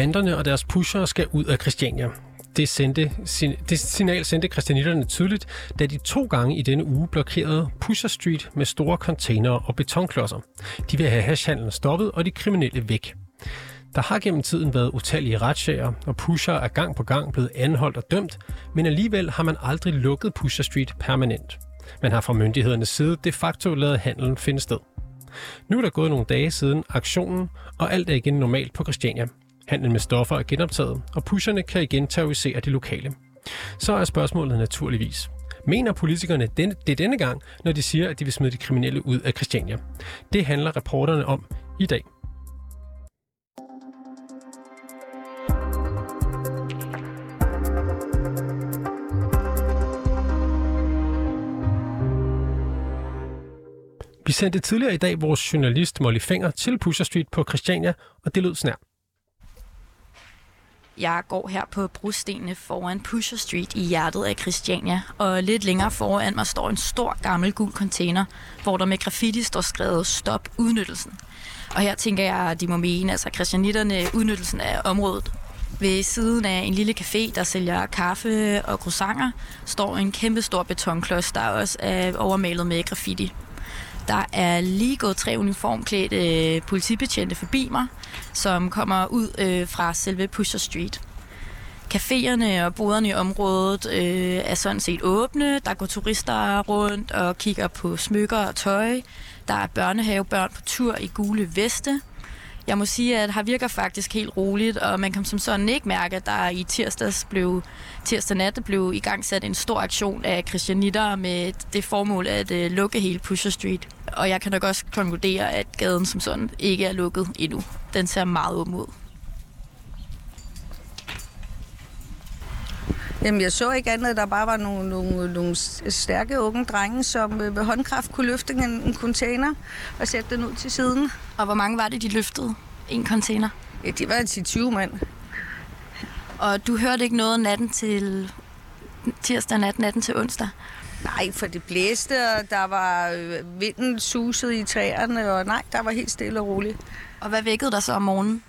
Banderne og deres pushere skal ud af Christiania. Det, sendte, det signal sendte christianitterne tydeligt, da de to gange i denne uge blokerede Pusher Street med store containere og betonklodser. De vil have hashhandlen stoppet og de kriminelle væk. Der har gennem tiden været utallige retssager, og Pusher er gang på gang blevet anholdt og dømt, men alligevel har man aldrig lukket Pusher Street permanent. Man har fra myndighedernes side de facto lavet handlen finde sted. Nu er der gået nogle dage siden aktionen, og alt er igen normalt på Christiania. Handlen med stoffer er genoptaget, og pusherne kan igen terrorisere de lokale. Så er spørgsmålet naturligvis. Mener politikerne det denne gang, når de siger, at de vil smide de kriminelle ud af Christiania? Det handler reporterne om i dag. Vi sendte tidligere i dag vores journalist Molly Finger til Pusher Street på Christiania, og det lød snart. Jeg går her på brostenene foran Pusher Street i hjertet af Christiania, og lidt længere foran mig står en stor gammel gul container, hvor der med graffiti står skrevet Stop udnyttelsen. Og her tænker jeg, at de må mene, altså christianitterne udnyttelsen af området. Ved siden af en lille café, der sælger kaffe og croissanter, står en kæmpe stor betonklods, der også er overmalet med graffiti. Der er lige gået tre uniformklædte øh, politibetjente forbi mig, som kommer ud øh, fra selve Pusher Street. Caféerne og boderne i området øh, er sådan set åbne. Der går turister rundt og kigger på smykker og tøj. Der er børnehavebørn på tur i gule veste. Jeg må sige, at her virker faktisk helt roligt, og man kan som sådan ikke mærke, at der i tirsdags blev, tirsdag nat blev i gang sat en stor aktion af christianitter med det formål at uh, lukke hele Pusher Street. Og jeg kan nok også konkludere, at gaden som sådan ikke er lukket endnu. Den ser meget åben ud. Jamen, jeg så ikke andet, der bare var nogle, nogle, nogle stærke unge drenge, som ved håndkraft kunne løfte en, en container og sætte den ud til siden. Og hvor mange var det, de løftede? En container? Ja, de var 10-20 mand. Og du hørte ikke noget natten til tirsdag nat, natten til onsdag? Nej, for det blæste, og der var øh, vinden suset i træerne, og nej, der var helt stille og roligt. Og hvad vækkede der så om morgenen?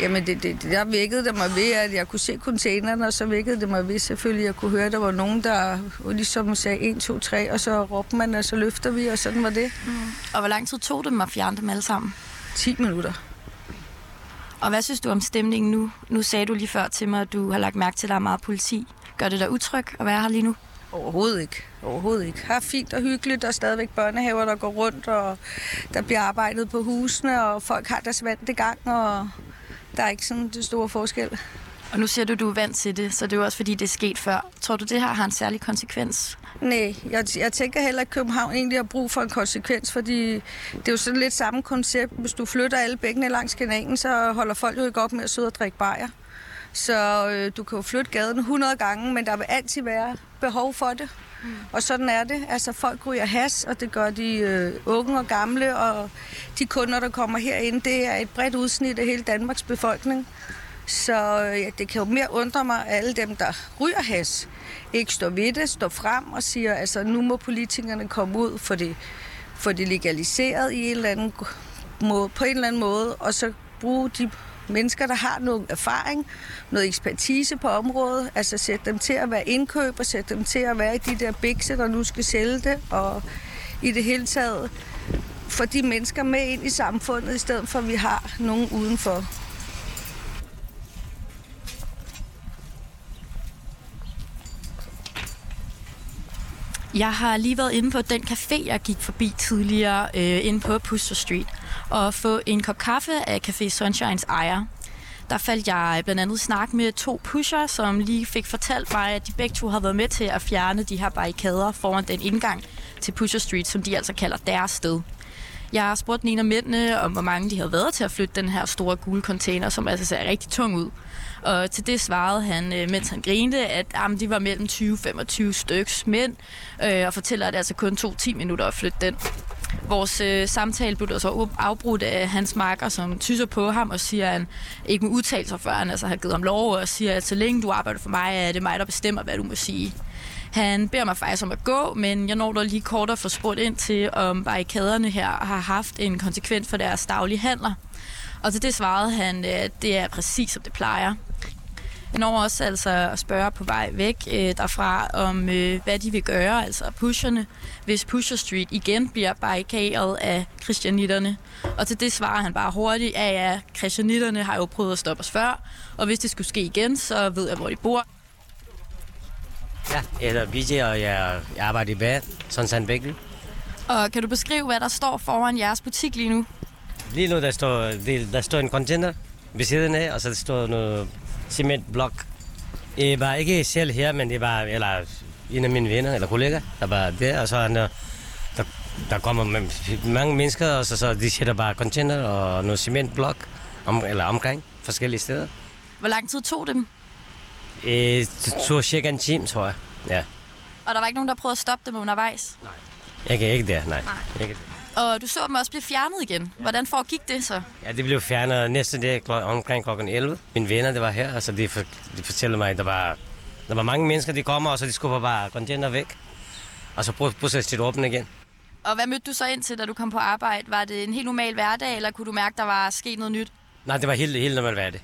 Jamen, det, det, der vækkede det mig ved, at jeg kunne se containerne, og så vækkede det mig ved selvfølgelig, at jeg kunne høre, at der var nogen, der ligesom sagde 1, 2, 3, og så råbte man, og så løfter vi, og sådan var det. Mm. Og hvor lang tid tog det at fjerne dem alle sammen? 10 minutter. Og hvad synes du om stemningen nu? Nu sagde du lige før til mig, at du har lagt mærke til, at der er meget politi. Gør det dig utryg at være her lige nu? Overhovedet ikke. Overhovedet ikke. Her er fint og hyggeligt, der er stadigvæk børnehaver, der går rundt, og der bliver arbejdet på husene, og folk har deres vand i gang, og der er ikke sådan det store forskel. Og nu siger du, du er vant til det, så det er jo også fordi, det er sket før. Tror du, det her har en særlig konsekvens? Nej, jeg, jeg tænker heller, at København egentlig har brug for en konsekvens, fordi det er jo sådan lidt samme koncept. Hvis du flytter alle bækkene langs kanalen, så holder folk jo ikke op med at sidde og drikke bajer. Så øh, du kan jo flytte gaden 100 gange, men der vil altid være behov for det. Mm. Og sådan er det. Altså folk ryger has, og det gør de øh, unge og gamle, og de kunder, der kommer herind, det er et bredt udsnit af hele Danmarks befolkning. Så øh, ja, det kan jo mere undre mig, at alle dem, der ryger has, ikke står ved det, står frem og siger, altså nu må politikerne komme ud for det, for det legaliseret i en eller anden måde, på en eller anden måde, og så bruge de mennesker, der har noget erfaring, noget ekspertise på området, altså sætte dem til at være indkøber, sætte dem til at være i de der bikse, der nu skal sælge det, og i det hele taget få de mennesker med ind i samfundet, i stedet for at vi har nogen udenfor. Jeg har lige været inde på den café, jeg gik forbi tidligere, øh, inde på Puster Street, og få en kop kaffe af Café Sunshines ejer. Der faldt jeg blandt andet snak med to pusher, som lige fik fortalt mig, at de begge to har været med til at fjerne de her barrikader foran den indgang til Pusher Street, som de altså kalder deres sted. Jeg har spurgt den ene af mændene, om hvor mange de havde været til at flytte den her store gule container, som altså ser rigtig tung ud. Og til det svarede han, øh, mens han grinte, at jamen, de var mellem 20-25 styks mænd, øh, og fortæller, at det altså kun tog 10 minutter at flytte den. Vores øh, samtale blev altså så afbrudt af hans marker, som tyser på ham og siger, at han ikke må udtale sig, før han altså har givet ham lov, og siger, at så længe du arbejder for mig, er det mig, der bestemmer, hvad du må sige. Han beder mig faktisk om at gå, men jeg når dog lige kort at få spurgt ind til, om barrikaderne her har haft en konsekvens for deres daglige handler. Og til det svarede han, at det er præcis som det plejer. Jeg når også altså at spørge på vej væk øh, derfra, om øh, hvad de vil gøre, altså pusherne, hvis Pusher Street igen bliver barrikaderet af kristianitterne. Og til det svarer han bare hurtigt, at ja, kristianitterne har jo prøvet at stoppe os før, og hvis det skulle ske igen, så ved jeg, hvor de bor. Ja, jeg hedder BJ, og jeg, arbejder i bad, sådan Sandbækken. Og kan du beskrive, hvad der står foran jeres butik lige nu? Lige nu, der står, der står en container ved siden af, og så der står noget cementblok. Det var ikke selv her, men det var eller en af mine venner eller kollegaer, der var der, og så er der, der, der kommer mange mennesker, og så, så de sætter bare container og noget cementblok om, eller omkring forskellige steder. Hvor lang tid tog det dem? Det tog cirka en time, tror jeg. Ja. Og der var ikke nogen, der prøvede at stoppe dem undervejs? Nej. Jeg kan ikke det, nej. Nej. Ikke det. Og du så dem også blive fjernet igen. Hvordan foregik det så? Ja, det blev fjernet næste dag kl- omkring kl. 11. Mine venner, det var her, altså de, for, de fortæller mig, at der var, der var mange mennesker, de kommer, og så de skubber bare container væk. Og så processer de åbne igen. Og hvad mødte du så ind til, da du kom på arbejde? Var det en helt normal hverdag, eller kunne du mærke, der var sket noget nyt? Nej, det var helt, helt normalt hverdag.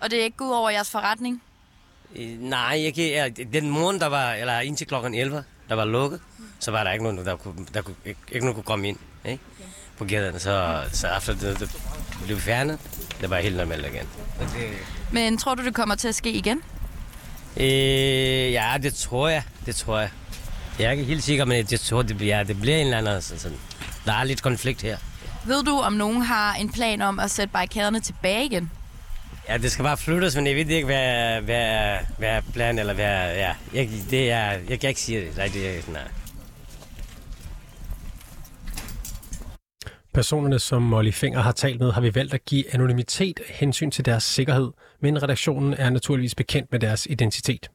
Og det er ikke gået over jeres forretning? Nej, ikke, ja, den morgen, der var, eller indtil klokken 11, der var lukket, så var der ikke nogen, der kunne, der kunne, ikke, ikke nogen kunne komme ind ikke? på gaderne. Så, så efter det, det blev fjernet, det var helt normalt igen. Og det, Men tror du, det kommer til at ske igen? øh, ja, det tror jeg, det tror jeg. Jeg er ikke helt sikker, men jeg tror, det bliver, det bliver en eller anden sådan, sådan. Der er lidt konflikt her. Ved du, om nogen har en plan om at sætte barrikaderne tilbage igen? Ja, det skal bare flyttes, men jeg ved ikke, hvad, hvad, hvad plan planen, eller hvad, ja, jeg, det er, jeg kan ikke sige det. Nej, det er, nej. Personerne, som Molly Finger har talt med, har vi valgt at give anonymitet hensyn til deres sikkerhed, men redaktionen er naturligvis bekendt med deres identitet.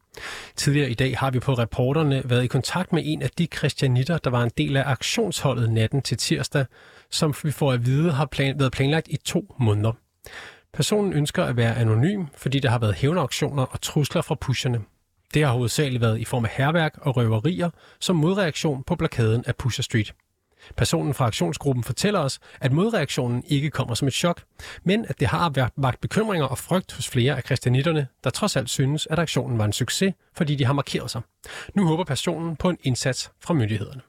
Tidligere i dag har vi på reporterne været i kontakt med en af de kristianitter, der var en del af aktionsholdet natten til tirsdag, som vi får at vide har plan- været planlagt i to måneder. Personen ønsker at være anonym, fordi der har været hævnauktioner og trusler fra pusherne. Det har hovedsageligt været i form af herværk og røverier som modreaktion på blokaden af Pusher Street. Personen fra aktionsgruppen fortæller os, at modreaktionen ikke kommer som et chok, men at det har været vagt bekymringer og frygt hos flere af kristianitterne, der trods alt synes, at aktionen var en succes, fordi de har markeret sig. Nu håber personen på en indsats fra myndighederne.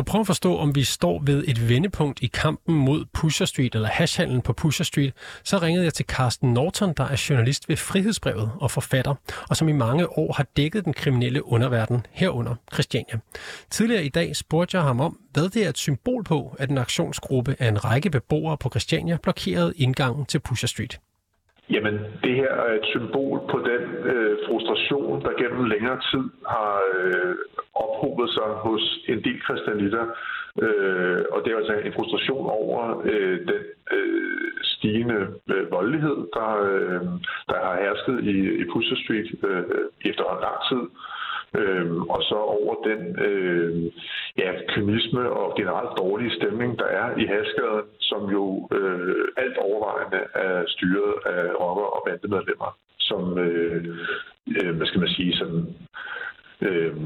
For at prøve at forstå, om vi står ved et vendepunkt i kampen mod Pusher Street eller hashhandlen på Pusher Street, så ringede jeg til Carsten Norton, der er journalist ved Frihedsbrevet og forfatter, og som i mange år har dækket den kriminelle underverden herunder Christiania. Tidligere i dag spurgte jeg ham om, hvad det er et symbol på, at en aktionsgruppe af en række beboere på Christiania blokerede indgangen til Pusher Street. Jamen, det her er et symbol på den øh, frustration, der gennem længere tid har øh, ophobet sig hos en del kristianitter. Øh, og det er altså en frustration over øh, den øh, stigende øh, voldelighed, der, øh, der har hersket i, i Pusher Street øh, efter en lang tid. Øhm, og så over den øh, ja, kynisme og generelt dårlige stemning, der er i Hasgaden, som jo øh, alt overvejende er styret af rocker- og bandemedlemmer, som, øh, øh, hvad skal man sige, sådan øh,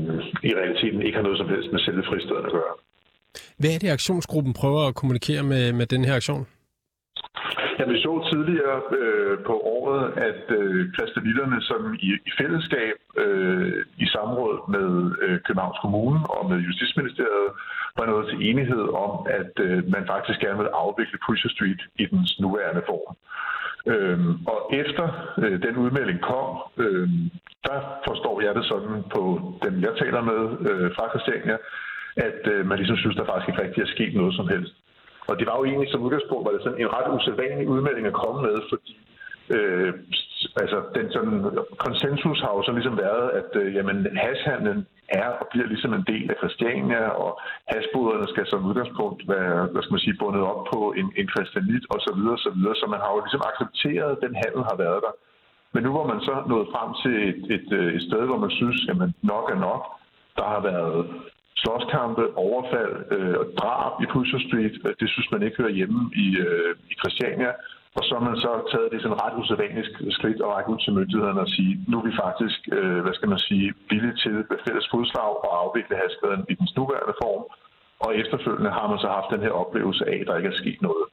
i realiteten ikke har noget som helst med selve fristaden at gøre. Hvad er det, aktionsgruppen prøver at kommunikere med, med den her aktion? Ja, vi så tidligere øh, på året, at øh, kristianitterne sådan i, i fællesskab øh, i samråd med øh, Københavns Kommune og med Justitsministeriet var nået til enighed om, at øh, man faktisk gerne vil afvikle Pusher Street i dens nuværende form. Øhm, og efter øh, den udmelding kom, øh, der forstår jeg det sådan på dem, jeg taler med øh, fra Christiania, at øh, man ligesom synes, der faktisk ikke rigtig er sket noget som helst. Og det var jo egentlig som udgangspunkt, var det sådan en ret usædvanlig udmelding at komme med, fordi øh, altså, den sådan, konsensus har jo så ligesom været, at øh, jamen, hashhandlen er og bliver ligesom en del af Christiania, og hasboderne skal som udgangspunkt være, hvad skal man sige, bundet op på en, en kristianit og så videre, så videre. Så man har jo ligesom accepteret, at den handel har været der. Men nu hvor man så nået frem til et, et, øh, et sted, hvor man synes, at man nok er nok, der har været slåskampe, overfald øh, og drab i Pusher Street, det synes man ikke hører hjemme i, øh, i Christiania. Og så har man så taget det sådan ret usædvanligt skridt og række ud til myndighederne og sige, nu er vi faktisk, øh, hvad skal man sige, villige til ved fælles fodslag og afvikle hastigheden i dens nuværende form. Og efterfølgende har man så haft den her oplevelse af, at der ikke er sket noget.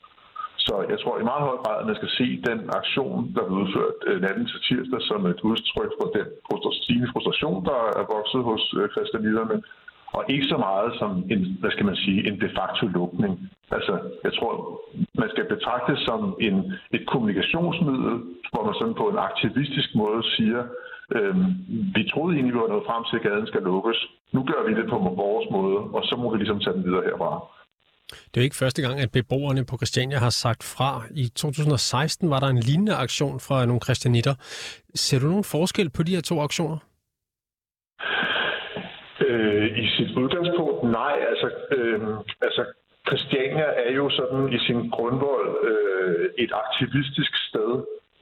Så jeg tror i meget høj grad, at man skal se den aktion, der blev udført øh, natten til tirsdag, som et udtryk for den stigende frustration, der er vokset hos øh, og ikke så meget som en, hvad skal man sige, en de facto lukning. Altså, jeg tror, man skal betragte det som en, et kommunikationsmiddel, hvor man sådan på en aktivistisk måde siger, øhm, vi troede egentlig, vi var nået frem til, at gaden skal lukkes. Nu gør vi det på vores måde, og så må vi ligesom tage den videre herfra. Det er jo ikke første gang, at beboerne på Christiania har sagt fra. I 2016 var der en lignende aktion fra nogle christianitter. Ser du nogen forskel på de her to aktioner? Øh, I sit udgangspunkt, nej. Altså, øh, altså Christiania er jo sådan i sin grundvold øh, et aktivistisk sted,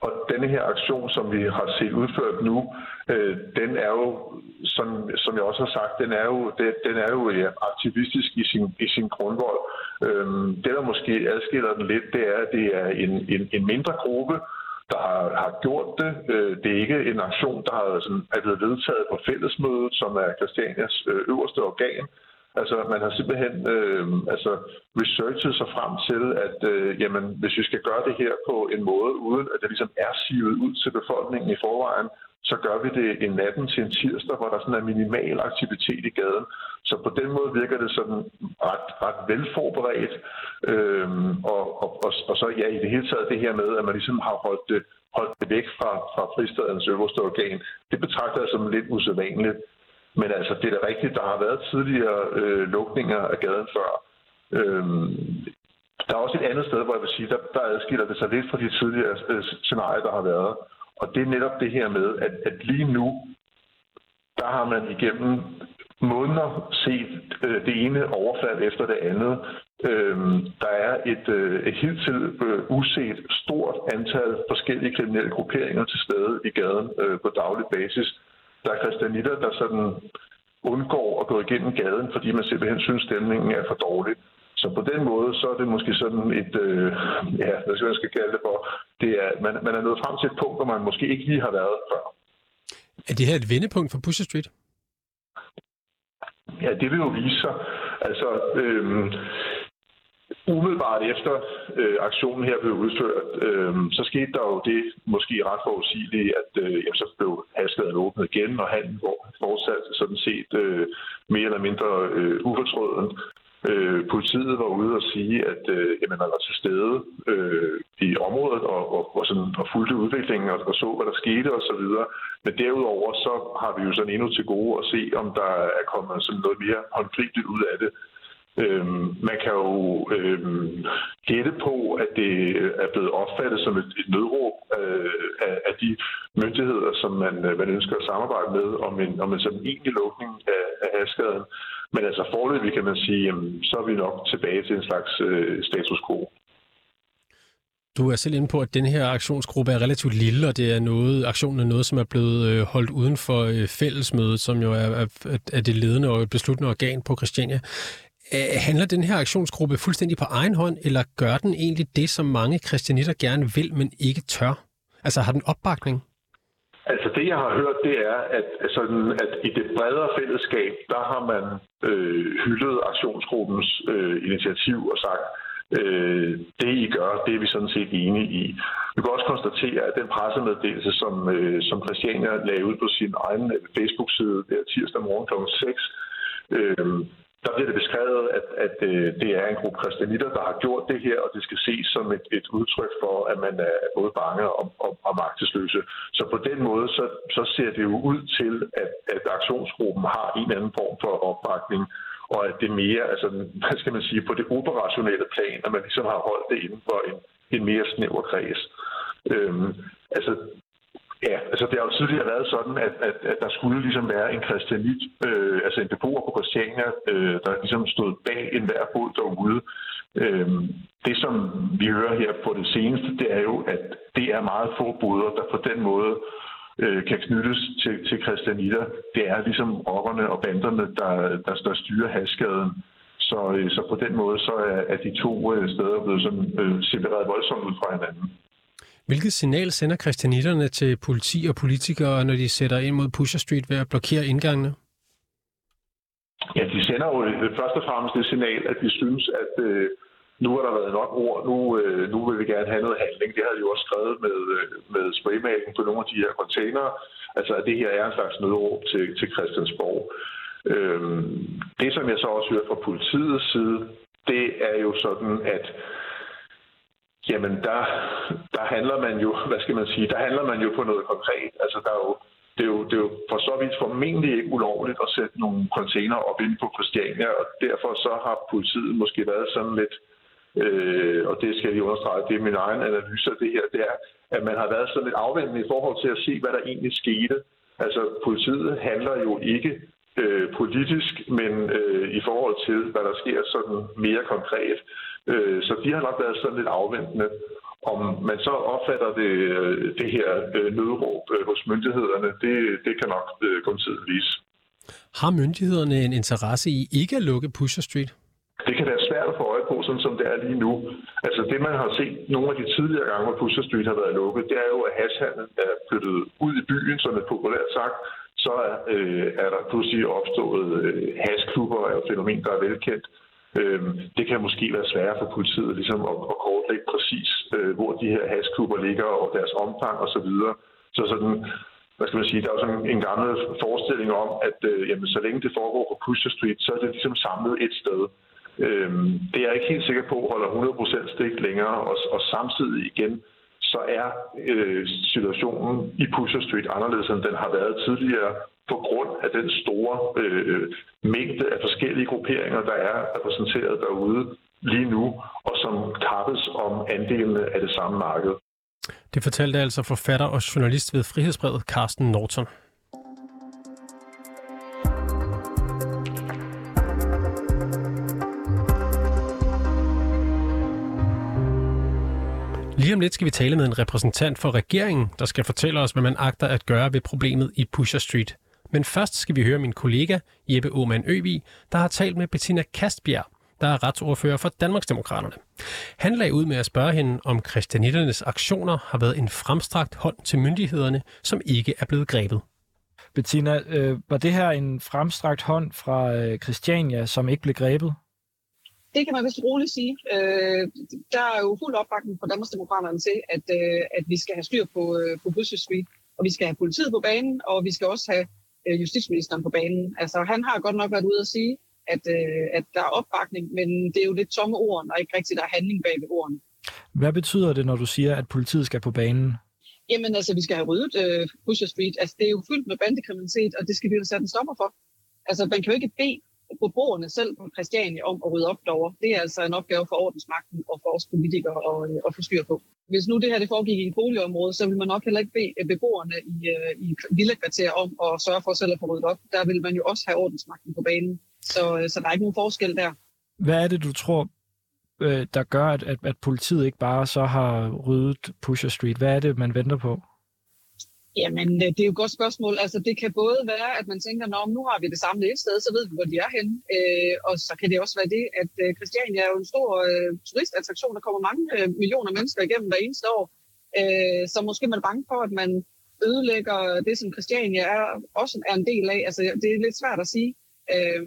og denne her aktion, som vi har set udført nu, øh, den er jo, som, som jeg også har sagt, den er jo, den, den er jo ja, aktivistisk i sin, i sin grundvold. Øh, det, der måske adskiller den lidt, det er, at det er en, en, en mindre gruppe, der har, har gjort det. Øh, det er ikke en aktion, der har, sådan, er blevet vedtaget på fællesmødet, som er Christianias øh, øverste organ. Altså, man har simpelthen øh, altså, researchet sig frem til, at øh, jamen, hvis vi skal gøre det her på en måde, uden at det ligesom er sivet ud til befolkningen i forvejen, så gør vi det en natten til en tirsdag, hvor der sådan er minimal aktivitet i gaden. Så på den måde virker det sådan ret, ret velforberedt. Øhm, og, og, og, og så ja, i det hele taget det her med, at man ligesom har holdt det, holdt det væk fra, fra fristadens øverste organ, det betragter jeg som lidt usædvanligt. Men altså, det er da rigtigt, der har været tidligere øh, lukninger af gaden før. Øhm, der er også et andet sted, hvor jeg vil sige, der, der adskiller det sig lidt fra de tidligere øh, scenarier, der har været. Og det er netop det her med, at, at lige nu, der har man igennem måneder set øh, det ene overfald efter det andet. Øhm, der er et, øh, et helt til øh, uset stort antal forskellige kriminelle grupperinger til stede i gaden øh, på daglig basis. Der er kristianitter, der sådan undgår at gå igennem gaden, fordi man simpelthen synes, stemningen er for dårlig. Så på den måde, så er det måske sådan et, øh, ja, hvad skal jeg skal kalde det for, det er, man, man er nået frem til et punkt, hvor man måske ikke lige har været før. Er det her et vendepunkt for Pusher Street? Ja, det vil jo vise sig. Altså, øh, umiddelbart efter øh, aktionen her blev udført, øh, så skete der jo det måske ret forudsigeligt, at øh, jamen, så blev haskedet åbnet igen, og han fortsatte sådan set øh, mere eller mindre øh, ufortrøden. Øh, politiet var ude og sige, at øh, jamen, man var til stede øh, i området og, og, og, sådan, og fulgte udviklingen og, og så, hvad der skete osv. Men derudover så har vi jo sådan endnu til gode at se, om der er kommet sådan noget mere håndgribeligt ud af det. Øhm, man kan jo øhm, gætte på, at det øh, er blevet opfattet som et, et nødråb øh, af, af de myndigheder, som man, øh, man ønsker at samarbejde med om en, om en sådan egentlig lukning af, af haskaden. Men altså forløbig kan man sige, jamen, så er vi nok tilbage til en slags øh, status quo. Du er selv inde på, at den her aktionsgruppe er relativt lille, og det er noget, aktionen er noget, som er blevet øh, holdt uden for øh, fællesmødet, som jo er, er, er det ledende og besluttende organ på Christiania. Handler den her aktionsgruppe fuldstændig på egen hånd, eller gør den egentlig det, som mange kristianitter gerne vil, men ikke tør? Altså har den opbakning? Altså det, jeg har hørt, det er, at, sådan, at i det bredere fællesskab, der har man øh, hyldet aktionsgruppens øh, initiativ og sagt, øh, det I gør, det er vi sådan set enige i. Vi kan også konstatere, at den pressemeddelelse, som, øh, som Christiania lagde ud på sin egen Facebook-side der tirsdag morgen kl. 6, øh, der bliver det beskrevet, at, at øh, det er en gruppe kristianitter, der har gjort det her, og det skal ses som et, et udtryk for, at man er både bange og, og, og magtesløse. Så på den måde, så, så ser det jo ud til, at, at aktionsgruppen har en eller anden form for opbakning, og at det mere, altså, hvad skal man sige, på det operationelle plan, at man ligesom har holdt det inden for en, en mere snæver kreds. Øhm, altså, Ja, altså det har jo tidligere været sådan, at, at, at der skulle ligesom være en kristianit, øh, altså en beboer på Christiania, øh, der ligesom stod bag enhver bod derude. Øh, det, som vi hører her på det seneste, det er jo, at det er meget få boder, der på den måde øh, kan knyttes til, til kristianitter. Det er ligesom rockerne og banderne, der, der, der styrer hasskaden. Så, øh, så på den måde så er, er de to øh, steder blevet sådan, øh, separeret voldsomt ud fra hinanden. Hvilket signal sender christianitterne til politi og politikere, når de sætter ind mod Pusher Street ved at blokere indgangene? Ja, de sender jo øh, først og fremmest det signal, at de synes, at øh, nu har der været nok ord, nu, øh, nu vil vi gerne have noget handling. Det har de jo også skrevet med, øh, med spraymaling på nogle af de her containere. Altså, at det her er en slags nødråb til, til Christiansborg. Øhm, det, som jeg så også hører fra politiets side, det er jo sådan, at jamen, der, der handler man jo, hvad skal man sige, der handler man jo på noget konkret. Altså, der er jo det er, jo, det er jo for så vidt formentlig ikke ulovligt at sætte nogle container op inde på Christiania, og derfor så har politiet måske været sådan lidt, øh, og det skal de understrege, det er min egen analyse af det her, det er, at man har været sådan lidt afvendende i forhold til at se, hvad der egentlig skete. Altså politiet handler jo ikke øh, politisk, men øh, i forhold til, hvad der sker sådan mere konkret. Øh, så de har nok været sådan lidt afventende. Om man så opfatter det, øh, det her øh, nødråb øh, hos myndighederne, det, det kan nok kun tiden vise. Har myndighederne en interesse i ikke at lukke Pusher Street? Det kan være svært at få øje på, sådan som det er lige nu. Altså det, man har set nogle af de tidligere gange, hvor Pusher Street har været lukket, det er jo, at hashhandlen er flyttet ud i byen, som det populært sagt. Så er, øh, er der pludselig opstået øh, hashklubber, er et fænomen, der er velkendt. Øh, det kan måske være sværere for politiet ligesom at, at kortlægge præcis, øh, hvor de her hasklubber ligger og deres omfang osv. Så, videre. så sådan, hvad skal man sige, der er jo sådan en gammel forestilling om, at øh, jamen, så længe det foregår på Pusher Street, så er det ligesom samlet et sted. Øh, det er jeg ikke helt sikker på holder 100% stik længere, og, og samtidig igen, så er øh, situationen i Pusher Street anderledes, end den har været tidligere, på grund af den store øh, mængde af forskellige grupperinger, der er repræsenteret derude lige nu, og som kappes om andelene af det samme marked. Det fortalte altså forfatter og journalist ved Frihedsbrevet, Carsten Norton. Lige om lidt skal vi tale med en repræsentant for regeringen, der skal fortælle os, hvad man agter at gøre ved problemet i Pusher Street. Men først skal vi høre min kollega Jeppe Aumann Øvig, der har talt med Bettina Kastbjerg, der er retsordfører for Danmarksdemokraterne. Han lagde ud med at spørge hende, om christianitternes aktioner har været en fremstrakt hånd til myndighederne, som ikke er blevet grebet. Bettina, øh, var det her en fremstrakt hånd fra øh, Christiania, som ikke blev grebet? Det kan man vist roligt sige. Øh, der er jo fuld opbakning fra Danmarksdemokraterne til, at, øh, at vi skal have styr på, øh, på Busse Street, og vi skal have politiet på banen, og vi skal også have øh, justitsministeren på banen. Altså, han har godt nok været ude at sige, at, øh, at der er opbakning, men det er jo lidt tomme ord, og ikke rigtig der er handling bag ved ordene. Hvad betyder det, når du siger, at politiet skal på banen? Jamen altså, vi skal have ryddet øh, Pusher Street. Altså, det er jo fyldt med bandekriminalitet, og det skal vi jo sætte en stopper for. Altså, man kan jo ikke bede beboerne selv på Christiania om at rydde op derovre. Det er altså en opgave for ordensmagten og for os politikere at, øh, at få styr på. Hvis nu det her det foregik i et boligområde, så vil man nok heller ikke bede øh, beboerne i, øh, i villakvarter om at sørge for selv at få ryddet op. Der vil man jo også have ordensmagten på banen. Så, så der er ikke nogen forskel der. Hvad er det, du tror, der gør, at, at, at politiet ikke bare så har ryddet Pusher Street? Hvad er det, man venter på? Jamen, øh, det er jo et godt spørgsmål. Altså, det kan både være, at man tænker, at nu har vi det samlet et sted, så ved vi, hvor de er henne. Øh, og så kan det også være det, at øh, Christiania er jo en stor øh, turistattraktion. Der kommer mange øh, millioner mennesker igennem hver eneste år. Øh, så måske man er bange for, at man ødelægger det, som Christiania er, også er en del af. Altså, det er lidt svært at sige. Øh,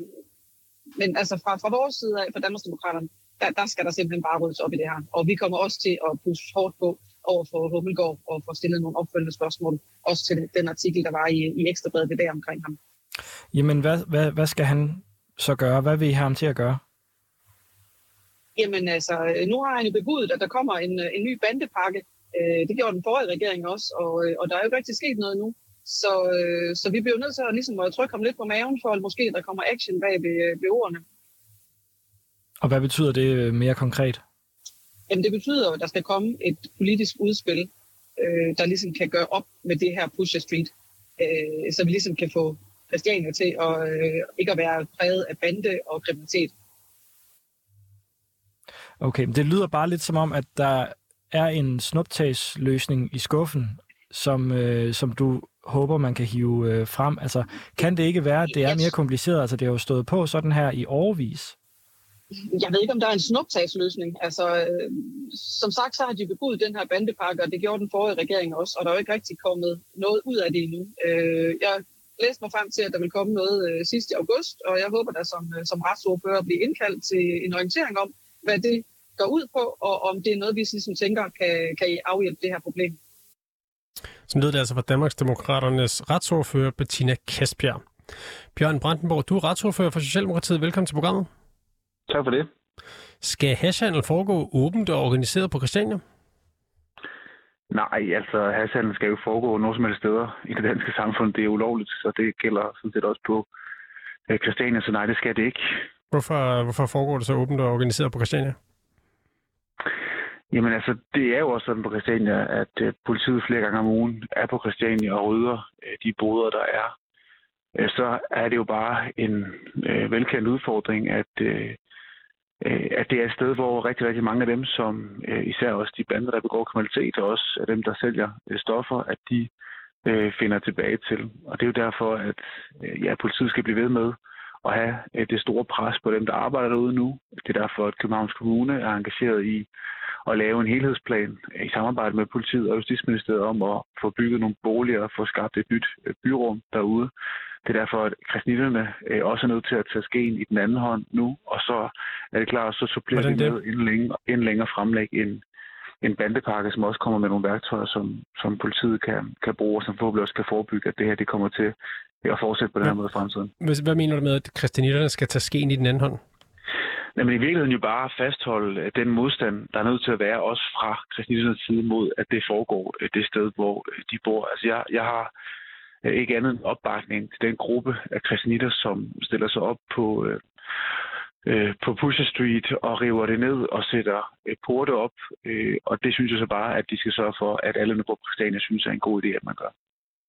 men altså, fra, fra vores side af, fra Danmarksdemokraterne, der, der skal der simpelthen bare ryddes op i det her. Og vi kommer også til at pusse hårdt på, over for Hummelgaard og få stillet nogle opfølgende spørgsmål, også til den artikel, der var i, i Ekstrabladet i dag omkring ham. Jamen, hvad, hvad, hvad skal han så gøre? Hvad vil I have ham til at gøre? Jamen altså, nu har han jo bebudet, at der kommer en, en ny bandepakke. Øh, det gjorde den forrige regering også, og, og der er jo ikke rigtig sket noget nu. Så, øh, så vi bliver nødt til at, ligesom, at trykke ham lidt på maven, for at måske der kommer action bag ved, ved ordene. Og hvad betyder det mere konkret? Jamen det betyder, at der skal komme et politisk udspil, øh, der ligesom kan gøre op med det her Pusher Street, øh, så vi ligesom kan få Christiania til at øh, ikke at være præget af bande og kriminalitet. Okay, men det lyder bare lidt som om, at der er en snuptagsløsning i skuffen, som, øh, som du håber, man kan hive øh, frem? Altså, kan det ikke være, at det er mere kompliceret? Altså, det har jo stået på sådan her i overvis. Jeg ved ikke, om der er en snuptagsløsning. Altså, øh, som sagt, så har de bebudt den her bandepakke, og det gjorde den forrige regering også, og der er jo ikke rigtig kommet noget ud af det endnu. Øh, jeg læste mig frem til, at der vil komme noget øh, sidst i august, og jeg håber da som, øh, som retsordfører blive indkaldt til en orientering om, hvad det går ud på, og om det er noget, vi ligesom tænker kan, kan afhjælpe det her problem. Som lyder det altså fra Danmarks Demokraternes retsordfører Bettina Kasbjerg. Bjørn Brandenborg, du er retsordfører for Socialdemokratiet. Velkommen til programmet. Tak for det. Skal hashhandel foregå åbent og organiseret på Christiania? Nej, altså hashhandel skal jo foregå nogen som helst steder i det danske samfund. Det er ulovligt, så det gælder sådan set også på øh, Christiania, så nej, det skal det ikke. Hvorfor, hvorfor foregår det så åbent og organiseret på Christiania? Jamen altså, det er jo også sådan på Christiania, at uh, politiet flere gange om ugen er på Christiania og rydder uh, de boder, der er. Uh, så er det jo bare en uh, velkendt udfordring, at, uh, øh, at det er et sted, hvor rigtig, rigtig mange af dem, som øh, især også de bander, der begår kriminalitet, og også af dem, der sælger øh, stoffer, at de øh, finder tilbage til. Og det er jo derfor, at øh, ja, politiet skal blive ved med at have uh, det store pres på dem, der arbejder derude nu. Det er derfor, at Københavns Kommune er engageret i at lave en helhedsplan i samarbejde med politiet og Justitsministeriet om at få bygget nogle boliger og få skabt et nyt øh, byrum derude. Det er derfor, at kristnitterne øh, også er nødt til at tage skeen i den anden hånd nu, og så er det klart, så supplerer vi med en længere, en længere fremlæg en, en bandepakke, som også kommer med nogle værktøjer, som, som politiet kan, kan bruge, og som forhåbentlig også kan forebygge, at det her det kommer til at fortsætte på den her måde i fremtiden. Hvad mener du med, at kristinitterne skal tage skeen i den anden hånd? men i virkeligheden jo bare fastholde øh, den modstand, der er nødt til at være også fra kristnitternes side mod, at det foregår øh, det sted, hvor øh, de bor. Altså jeg, jeg har ikke andet end opbakning til den gruppe af kristnitter, som stiller sig op på, øh, på Pusher Street og river det ned og sætter øh, porte op. Øh, og det synes jeg så bare, at de skal sørge for, at alle på Christiania synes er en god idé, at man gør.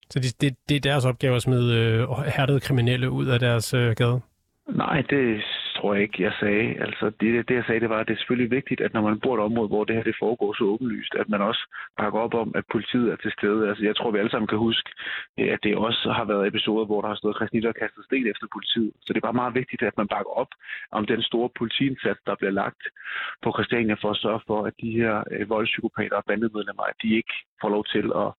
Så det, det, det er deres opgave at smide øh, hærdede kriminelle ud af deres øh, gade? Nej, det tror jeg ikke, jeg sagde. Altså, det, det jeg sagde, det var, at det er selvfølgelig vigtigt, at når man bor i et område, hvor det her det foregår så åbenlyst, at man også bakker op om, at politiet er til stede. Altså, jeg tror, vi alle sammen kan huske, øh, at det også har været episoder, hvor der har stået kristnitter og kastet sten efter politiet. Så det er bare meget vigtigt, at man bakker op om den store politiindsats, der bliver lagt på Christiania for at sørge for, at de her øh, voldspsykopater og bandemedlemmer, at de ikke får lov til at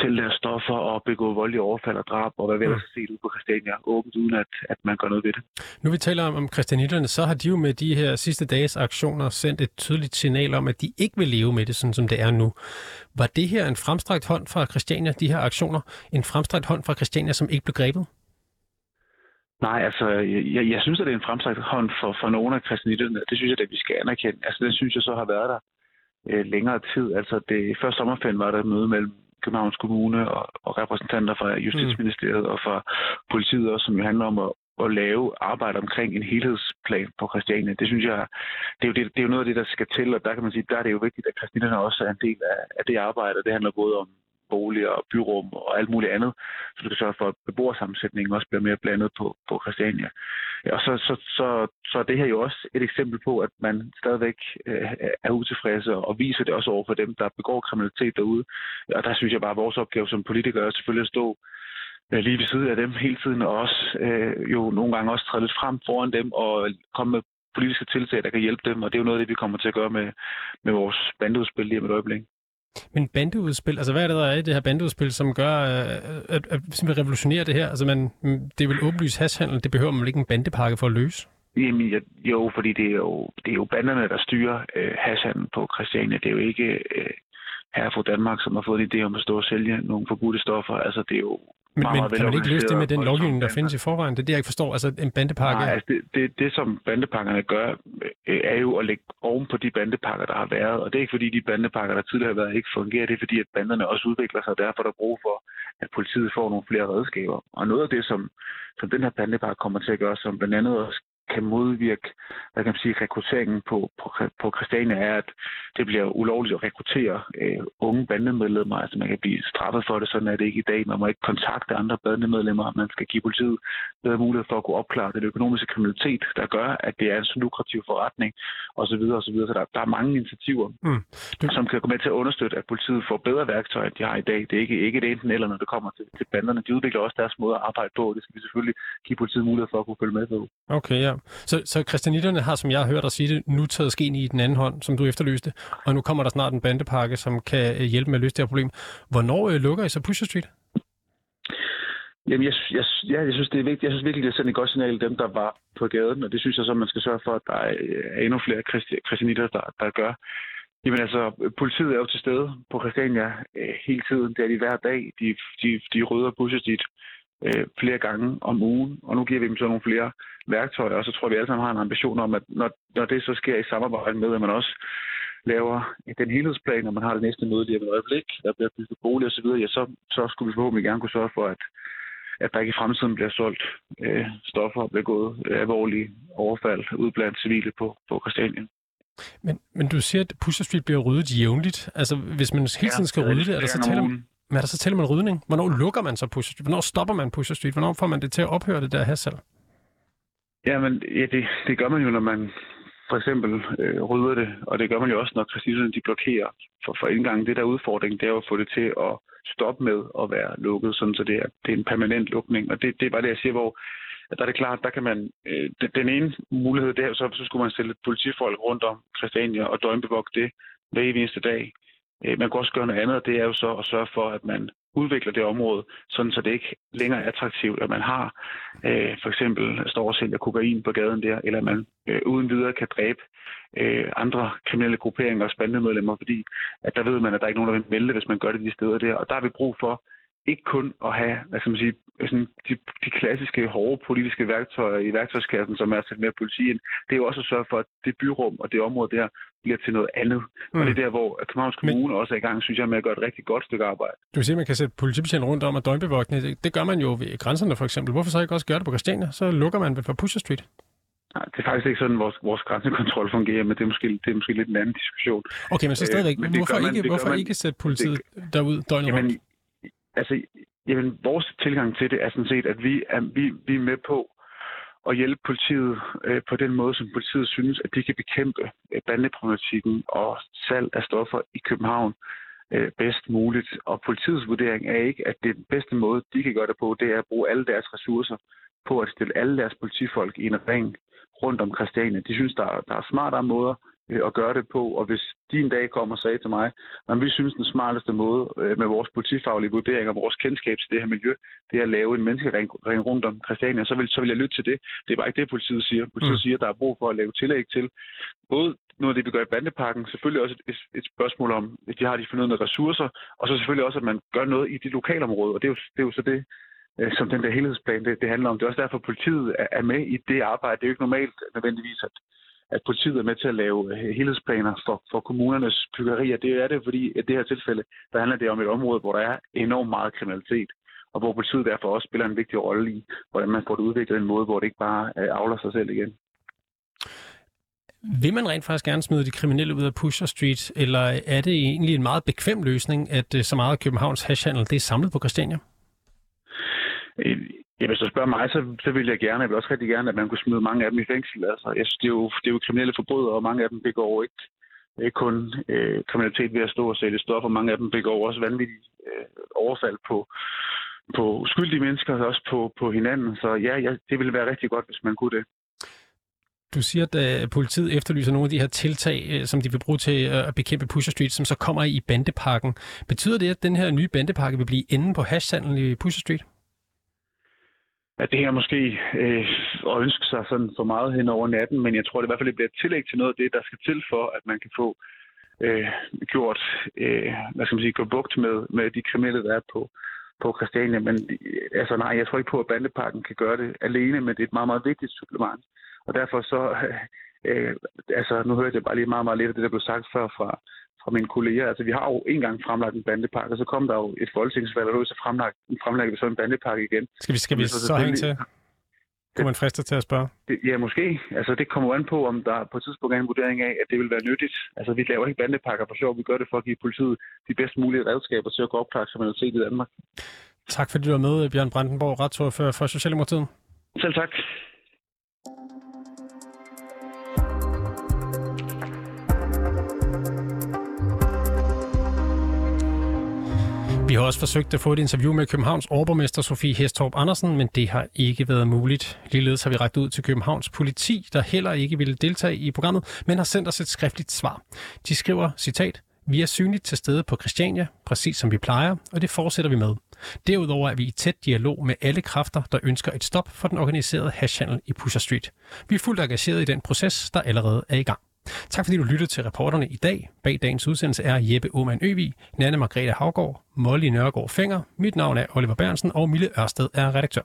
sælge deres stoffer og begå voldelige overfald og drab, og hvad vi ellers har set ud på Christiania, åbent uden at, at man gør noget ved det. Nu vi taler om, om christianitterne, så har de jo med de her sidste dages aktioner sendt et tydeligt signal om, at de ikke vil leve med det, sådan som det er nu. Var det her en fremstrakt hånd fra Christiania, de her aktioner, en fremstrakt hånd fra Christiania, som ikke blev grebet? Nej, altså, jeg, jeg synes, at det er en fremstrakt hånd for, for nogle af christianitterne. Det synes jeg, at vi skal anerkende. Altså, det synes jeg så har været der øh, længere tid. Altså, det, før sommerferien var der et møde mellem Københavns Kommune og, og repræsentanter fra Justitsministeriet mm. og fra politiet også, som jo handler om at, at lave arbejde omkring en helhedsplan på Christiania. Det synes jeg, det er, jo det, det er jo noget af det, der skal til, og der kan man sige, der er det jo vigtigt, at Christiania også er en del af, af det arbejde. Det handler både om boliger og byrum og alt muligt andet, så du kan sørge for, at beboersammensætningen også bliver mere blandet på, på Christiania. Og så, så, så, så er det her jo også et eksempel på, at man stadigvæk øh, er utilfredse og viser det også over for dem, der begår kriminalitet derude. Og der synes jeg bare, at vores opgave som politikere er selvfølgelig at stå øh, lige ved siden af dem hele tiden, og også øh, jo nogle gange også træde lidt frem foran dem og komme med politiske tiltag, der kan hjælpe dem, og det er jo noget af det, vi kommer til at gøre med, med vores bandeudspil lige om et øjeblik. Men bandeudspil, altså hvad er det, der er i det her bandeudspil, som gør, øh, at, at, at, at revolutionere det her? Altså man, det er vel åbenlyst hashandel, det behøver man ikke en bandepakke for at løse? Jamen, jo, fordi det er jo, det er jo banderne, der styrer øh, hashandel på Christiania. Det er jo ikke øh, her fra Danmark, som har fået en idé om at stå og sælge nogle forbudte stoffer. Altså, det er jo men, meget, men kan man ikke løse det med den lovgivning, der findes i forvejen? Det er det, jeg ikke forstår. Altså en bandepakke... Nej, altså det, det, det, som bandepakkerne gør, øh, er jo at lægge oven på de bandepakker, der har været. Og det er ikke fordi, de bandepakker, der tidligere har været, ikke fungerer. Det er fordi, at banderne også udvikler sig, og derfor er der brug for, at politiet får nogle flere redskaber. Og noget af det, som, som den her bandepakke kommer til at gøre, som blandt andet også kan modvirke hvad kan man sige, rekrutteringen på, på, på Christiania, er, at det bliver ulovligt at rekruttere øh, unge bandemedlemmer. Altså man kan blive straffet for det, sådan er det ikke i dag. Man må ikke kontakte andre bandemedlemmer. Man skal give politiet bedre mulighed for at kunne opklare den økonomiske kriminalitet, der gør, at det er en så lukrativ forretning, osv. Så, videre. så der, der er mange initiativer, mm. du... som kan gå med til at understøtte, at politiet får bedre værktøjer, end de har i dag. Det er ikke, ikke det enten eller, når det kommer til, til banderne. De udvikler også deres måde at arbejde på. Det skal vi selvfølgelig give politiet mulighed for at kunne følge med på. Okay, ja. Så, så kristianitterne har, som jeg har hørt dig sige det, nu taget skeen i den anden hånd, som du efterlyste, og nu kommer der snart en bandepakke, som kan øh, hjælpe med at løse det her problem. Hvornår øh, lukker I så Pusher Street? Jamen, jeg, jeg, ja, jeg synes, det er vigtigt. Jeg synes virkelig, det er sådan et godt signal dem, der var på gaden, og det synes jeg så, man skal sørge for, at der er øh, endnu flere kristianitter, der, der gør. Jamen altså, politiet er jo til stede på Christiania øh, hele tiden. Det er de hver dag. De, de, de rydder Pusher øh, flere gange om ugen, og nu giver vi dem så nogle flere værktøjer, og så tror vi alle sammen har en ambition om, at når, når det så sker i samarbejde med, at man også laver den helhedsplan, når man har det næste møde lige om et øjeblik, der bliver bygget bolig osv., ja, så, så skulle vi forhåbentlig gerne kunne sørge for, at, at der ikke i fremtiden bliver solgt øh, stoffer og bliver gået øh, alvorlige overfald ud blandt civile på, på Christianien. Men, men du siger, at Pusher Street bliver ryddet jævnligt. Altså, hvis man hele tiden skal ja, rydde det, er der så tale om, men er der så tale om rydning? Hvornår lukker man så Pusher Street? Hvornår stopper man Pusher Street? Hvornår får man det til at ophøre, det der hassel? Jamen, ja, det, det gør man jo, når man for eksempel øh, rydder det, og det gør man jo også, når christianerne de blokerer for, for indgangen. Det der udfordring, det er jo at få det til at stoppe med at være lukket, sådan så det er, det er en permanent lukning. Og det, det er bare det, jeg siger, hvor der er det klart, der kan man... Øh, den ene mulighed, det er så, så skulle man stille politifolk rundt om Christiania og døgnbevogte det hver eneste dag. Øh, man kan også gøre noget andet, og det er jo så at sørge for, at man udvikler det område, sådan så det ikke længere er attraktivt, at man har øh, for eksempel står og sælger kokain på gaden der, eller at man øh, uden videre kan dræbe øh, andre kriminelle grupperinger og spandemedlemmer, fordi at der ved man, at der er ikke nogen, der vil melde hvis man gør det de steder der. Og der har vi brug for ikke kun at have hvad skal man sige, sådan de, de klassiske hårde politiske værktøjer i værktøjskassen, som er at sætte mere politi ind. Det er jo også at sørge for, at det byrum og det område der bliver til noget andet. Mm. Og det er der, hvor Københavns Kommune Men, også er i gang, synes jeg, med at gøre et rigtig godt stykke arbejde. Du siger, at man kan sætte politibetjente rundt om og døgnbevogtning. Det, det gør man jo ved grænserne for eksempel. Hvorfor så ikke også gøre det på Christiania? Så lukker man ved for Pusher Street. Nej, det er faktisk ikke sådan, vores, vores grænsekontrol fungerer, men det er, måske, det er måske lidt en anden diskussion. Okay, men så stadigvæk, øh, hvorfor, man, ikke, hvorfor man, ikke sætte politiet det, derud døgnet jamen, rundt? Altså, jamen, vores tilgang til det er sådan set, at vi er, vi, vi er med på at hjælpe politiet øh, på den måde, som politiet synes, at de kan bekæmpe øh, bandeproblematikken og salg af stoffer i København øh, bedst muligt. Og politiets vurdering er ikke, at det bedste måde, de kan gøre det på, det er at bruge alle deres ressourcer på at stille alle deres politifolk i en ring rundt om Christiania. De synes, der, der er smartere måder at gøre det på. Og hvis de en dag kommer og sagde til mig, at vi synes, den smarteste måde øh, med vores politifaglige vurdering og vores kendskab til det her miljø, det er at lave en menneskering rundt om Christiania, så vil, så vil jeg lytte til det. Det er bare ikke det, politiet siger. Politiet mm. siger, at der er brug for at lave tillæg til både noget af det, vi gør i bandeparken, selvfølgelig også et, et spørgsmål om, at de har de fornødne ressourcer, og så selvfølgelig også, at man gør noget i det lokalområde, og det er jo, det er jo så det, øh, som den der helhedsplan, det, det handler om. Det er også derfor, at politiet er med i det arbejde. Det er jo ikke normalt nødvendigvis, at, at politiet er med til at lave øh, helhedsplaner for, for kommunernes byggerier. Det er det, fordi i det her tilfælde, der handler det om et område, hvor der er enormt meget kriminalitet, og hvor politiet derfor også spiller en vigtig rolle i, hvordan man får det udviklet en måde, hvor det ikke bare øh, afler sig selv igen. Vil man rent faktisk gerne smide de kriminelle ud af Pusher Street, eller er det egentlig en meget bekvem løsning, at øh, så meget af Københavns hashhandel det er samlet på Christiania? Ja, hvis du spørger mig, så, så vil jeg gerne, jeg vil også rigtig gerne, at man kunne smide mange af dem i fængsel. Altså, jeg synes, det, er jo, det er jo kriminelle forbrydere, og mange af dem begår ikke, ikke kun øh, kriminalitet ved at stå og sælge stoffer, mange af dem begår også vanvittige øh, overfald på, på uskyldige mennesker, og også på, på hinanden. Så ja, ja, det ville være rigtig godt, hvis man kunne det. Du siger, at øh, politiet efterlyser nogle af de her tiltag, øh, som de vil bruge til at bekæmpe Pusher Street, som så kommer i bandepakken. Betyder det, at den her nye bandepakke vil blive enden på hashhandlen i Pusher Street? At det her måske øh, at ønske sig sådan for meget hen over natten, men jeg tror det i hvert fald, det bliver et tillæg til noget af det, der skal til for, at man kan få øh, gjort, øh, hvad skal man sige, gå bugt med, med de kriminelle, der er på, på Christiania. Men øh, altså nej, jeg tror ikke på, at bandeparken kan gøre det alene, men det er et meget, meget vigtigt supplement. Og derfor så, øh, øh, altså nu hørte jeg bare lige meget, meget lidt af det, der blev sagt før fra, fra mine kolleger. Altså, vi har jo en gang fremlagt en bandepakke, og så kom der jo et folketingsvalg, og så fremlagt, fremlagt vi så en bandepakke igen. Skal vi, skal vi så, så hænge til? kunne man friste til at spørge. Det, ja, måske. Altså, det kommer an på, om der på et tidspunkt er en vurdering af, at det vil være nyttigt. Altså, vi laver ikke bandepakker for sjov. Vi gør det for at give politiet de bedst mulige redskaber til at gå opklare kriminalitet i Danmark. Tak fordi du var med, Bjørn Brandenborg, retsordfører for Socialdemokratiet. Selv tak. Vi har også forsøgt at få et interview med Københavns overborgmester Sofie Hestorp Andersen, men det har ikke været muligt. Ligeledes har vi rækket ud til Københavns politi, der heller ikke ville deltage i programmet, men har sendt os et skriftligt svar. De skriver, citat, vi er synligt til stede på Christiania, præcis som vi plejer, og det fortsætter vi med. Derudover er vi i tæt dialog med alle kræfter, der ønsker et stop for den organiserede hashhandel i Pusher Street. Vi er fuldt engageret i den proces, der allerede er i gang. Tak fordi du lyttede til reporterne i dag. Bag dagens udsendelse er Jeppe Aumann Øvig, Nanne Margrethe Havgård, Molly Nørgaard Fenger, mit navn er Oliver Bernsen, og Mille Ørsted er redaktør.